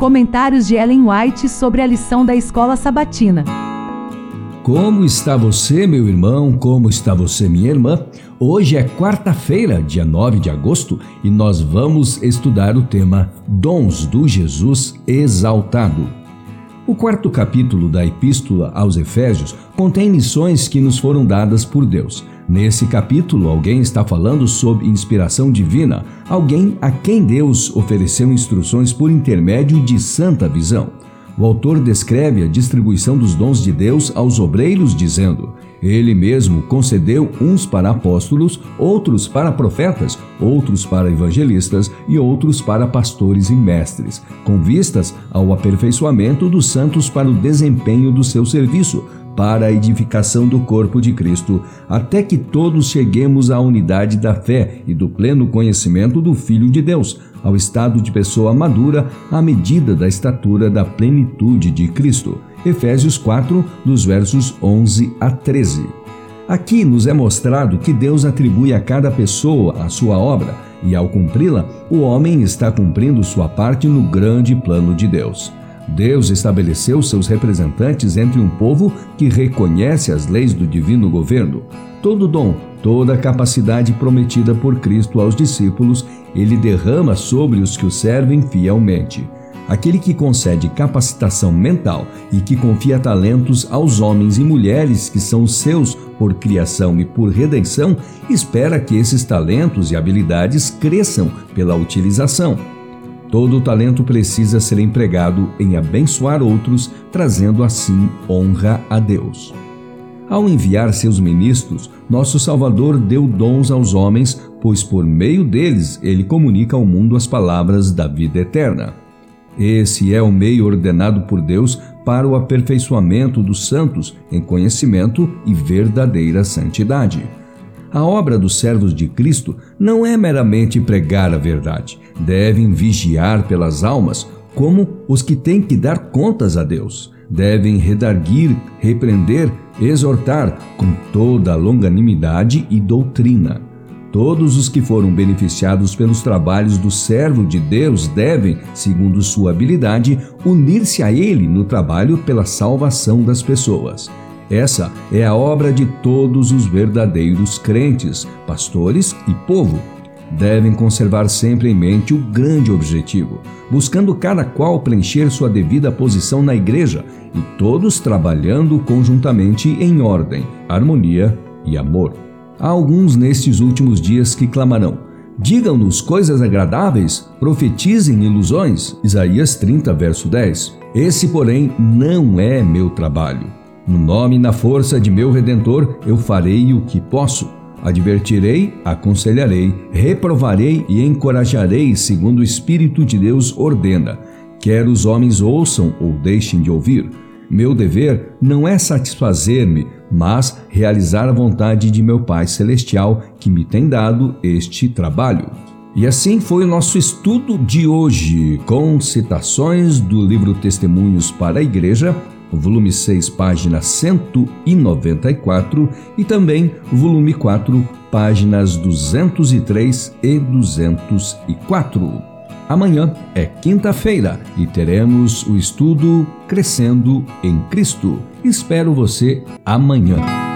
Comentários de Ellen White sobre a lição da escola sabatina. Como está você, meu irmão? Como está você, minha irmã? Hoje é quarta-feira, dia 9 de agosto, e nós vamos estudar o tema Dons do Jesus Exaltado. O quarto capítulo da Epístola aos Efésios contém missões que nos foram dadas por Deus. Nesse capítulo, alguém está falando sobre inspiração divina, alguém a quem Deus ofereceu instruções por intermédio de santa visão. O autor descreve a distribuição dos dons de Deus aos obreiros, dizendo: Ele mesmo concedeu uns para apóstolos, outros para profetas, outros para evangelistas e outros para pastores e mestres, com vistas ao aperfeiçoamento dos santos para o desempenho do seu serviço para a edificação do corpo de Cristo, até que todos cheguemos à unidade da fé e do pleno conhecimento do Filho de Deus, ao estado de pessoa madura, à medida da estatura da plenitude de Cristo. Efésios 4, dos versos 11 a 13. Aqui nos é mostrado que Deus atribui a cada pessoa a sua obra, e ao cumpri-la, o homem está cumprindo sua parte no grande plano de Deus. Deus estabeleceu seus representantes entre um povo que reconhece as leis do divino governo. Todo dom, toda capacidade prometida por Cristo aos discípulos, ele derrama sobre os que o servem fielmente. Aquele que concede capacitação mental e que confia talentos aos homens e mulheres que são seus por criação e por redenção, espera que esses talentos e habilidades cresçam pela utilização. Todo o talento precisa ser empregado em abençoar outros, trazendo assim honra a Deus. Ao enviar seus ministros, nosso Salvador deu dons aos homens, pois por meio deles ele comunica ao mundo as palavras da vida eterna. Esse é o meio ordenado por Deus para o aperfeiçoamento dos santos em conhecimento e verdadeira santidade. A obra dos servos de Cristo não é meramente pregar a verdade. Devem vigiar pelas almas, como os que têm que dar contas a Deus. Devem redarguir, repreender, exortar com toda a longanimidade e doutrina. Todos os que foram beneficiados pelos trabalhos do servo de Deus devem, segundo sua habilidade, unir-se a ele no trabalho pela salvação das pessoas. Essa é a obra de todos os verdadeiros crentes, pastores e povo. Devem conservar sempre em mente o grande objetivo, buscando cada qual preencher sua devida posição na igreja e todos trabalhando conjuntamente em ordem, harmonia e amor. Há alguns nestes últimos dias que clamarão: Digam-nos coisas agradáveis, profetizem ilusões. Isaías 30, verso 10. Esse, porém, não é meu trabalho. No nome e na força de meu Redentor, eu farei o que posso. Advertirei, aconselharei, reprovarei e encorajarei, segundo o Espírito de Deus ordena. Quer os homens ouçam ou deixem de ouvir. Meu dever não é satisfazer-me, mas realizar a vontade de meu Pai Celestial, que me tem dado este trabalho. E assim foi o nosso estudo de hoje, com citações do livro Testemunhos para a Igreja, volume 6, página 194 e também volume 4, páginas 203 e 204. Amanhã é quinta-feira e teremos o estudo Crescendo em Cristo. Espero você amanhã.